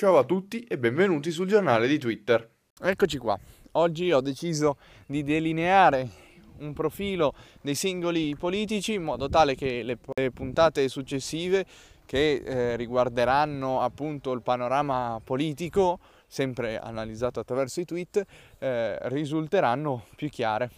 Ciao a tutti e benvenuti sul giornale di Twitter. Eccoci qua. Oggi ho deciso di delineare un profilo dei singoli politici in modo tale che le puntate successive che eh, riguarderanno appunto il panorama politico, sempre analizzato attraverso i tweet, eh, risulteranno più chiare.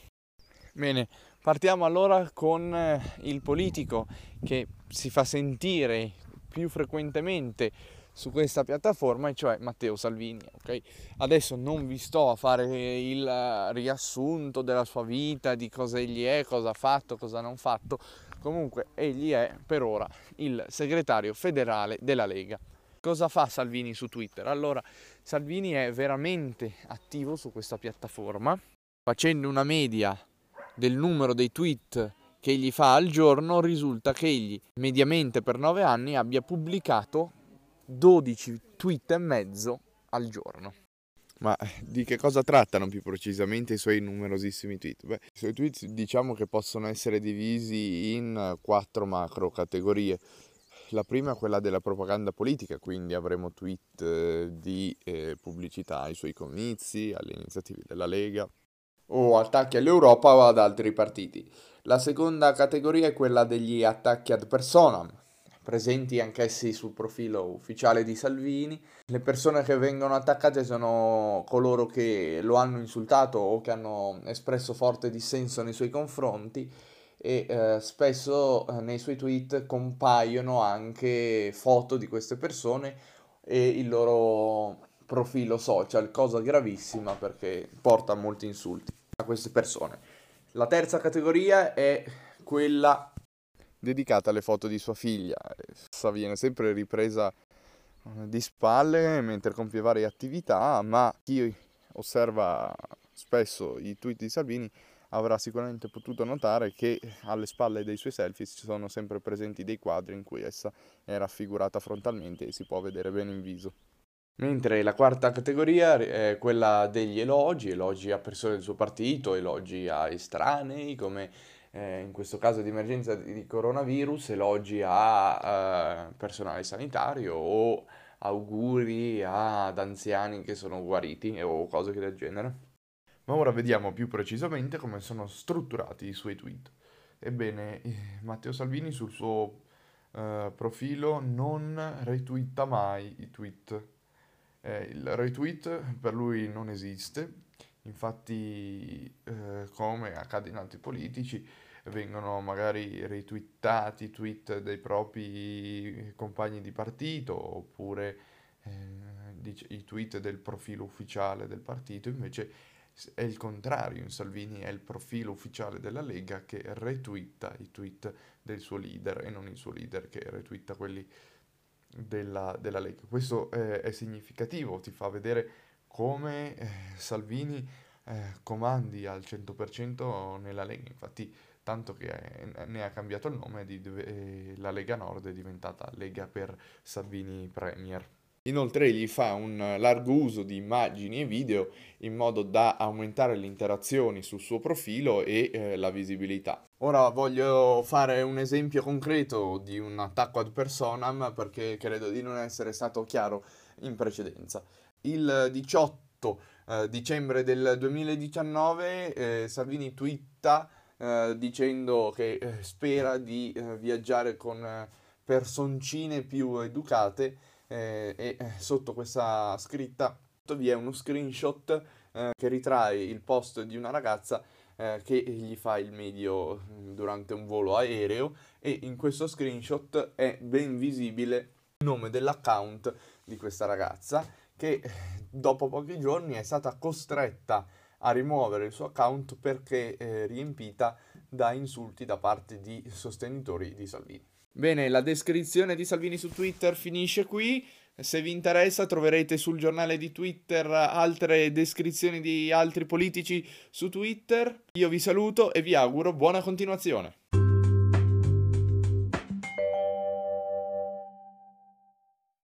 Bene, partiamo allora con eh, il politico che si fa sentire più frequentemente su questa piattaforma, e cioè Matteo Salvini. Okay? Adesso non vi sto a fare il riassunto della sua vita, di cosa egli è, cosa ha fatto, cosa non ha fatto. Comunque egli è per ora il segretario federale della Lega. Cosa fa Salvini su Twitter? Allora, Salvini è veramente attivo su questa piattaforma, facendo una media del numero dei tweet che egli fa al giorno, risulta che egli mediamente per 9 anni abbia pubblicato 12 tweet e mezzo al giorno. Ma di che cosa trattano più precisamente i suoi numerosissimi tweet? Beh, i suoi tweet diciamo che possono essere divisi in quattro macro categorie. La prima è quella della propaganda politica, quindi avremo tweet eh, di eh, pubblicità ai suoi comizi, alle iniziative della Lega o attacchi all'Europa o ad altri partiti. La seconda categoria è quella degli attacchi ad personam, presenti anch'essi sul profilo ufficiale di Salvini. Le persone che vengono attaccate sono coloro che lo hanno insultato o che hanno espresso forte dissenso nei suoi confronti e eh, spesso eh, nei suoi tweet compaiono anche foto di queste persone e il loro profilo social, cosa gravissima perché porta a molti insulti a queste persone. La terza categoria è quella dedicata alle foto di sua figlia. Essa viene sempre ripresa eh, di spalle mentre compie varie attività, ma chi osserva spesso i tweet di Salvini avrà sicuramente potuto notare che alle spalle dei suoi selfie ci sono sempre presenti dei quadri in cui essa è raffigurata frontalmente e si può vedere bene in viso. Mentre la quarta categoria è quella degli elogi, elogi a persone del suo partito, elogi a estranei come eh, in questo caso di emergenza di coronavirus, elogi a eh, personale sanitario o auguri ad anziani che sono guariti o cose del genere. Ma ora vediamo più precisamente come sono strutturati i suoi tweet. Ebbene, eh, Matteo Salvini sul suo eh, profilo non retweeta mai i tweet. Eh, il retweet per lui non esiste, infatti eh, come accade in altri politici vengono magari retweetati tweet dei propri compagni di partito oppure eh, i tweet del profilo ufficiale del partito, invece è il contrario, in Salvini è il profilo ufficiale della Lega che retweeta i tweet del suo leader e non il suo leader che retweeta quelli della, della Lega. Questo eh, è significativo, ti fa vedere come eh, Salvini eh, comandi al 100% nella Lega, infatti tanto che ne ha cambiato il nome e la Lega Nord è diventata Lega per Salvini Premier. Inoltre egli fa un largo uso di immagini e video in modo da aumentare le interazioni sul suo profilo e eh, la visibilità. Ora voglio fare un esempio concreto di un attacco ad personam perché credo di non essere stato chiaro in precedenza. Il 18 eh, dicembre del 2019 eh, Salvini twitta eh, dicendo che eh, spera di eh, viaggiare con personcine più educate e sotto questa scritta vi è uno screenshot che ritrae il post di una ragazza che gli fa il medio mm, durante un volo aereo e in questo screenshot è ben visibile il nome dell'account di questa ragazza che dopo pochi giorni è stata costretta a rimuovere il suo account perché eh, riempita da insulti da parte di sostenitori di Salvini. Bene, la descrizione di Salvini su Twitter finisce qui. Se vi interessa troverete sul giornale di Twitter altre descrizioni di altri politici su Twitter. Io vi saluto e vi auguro buona continuazione.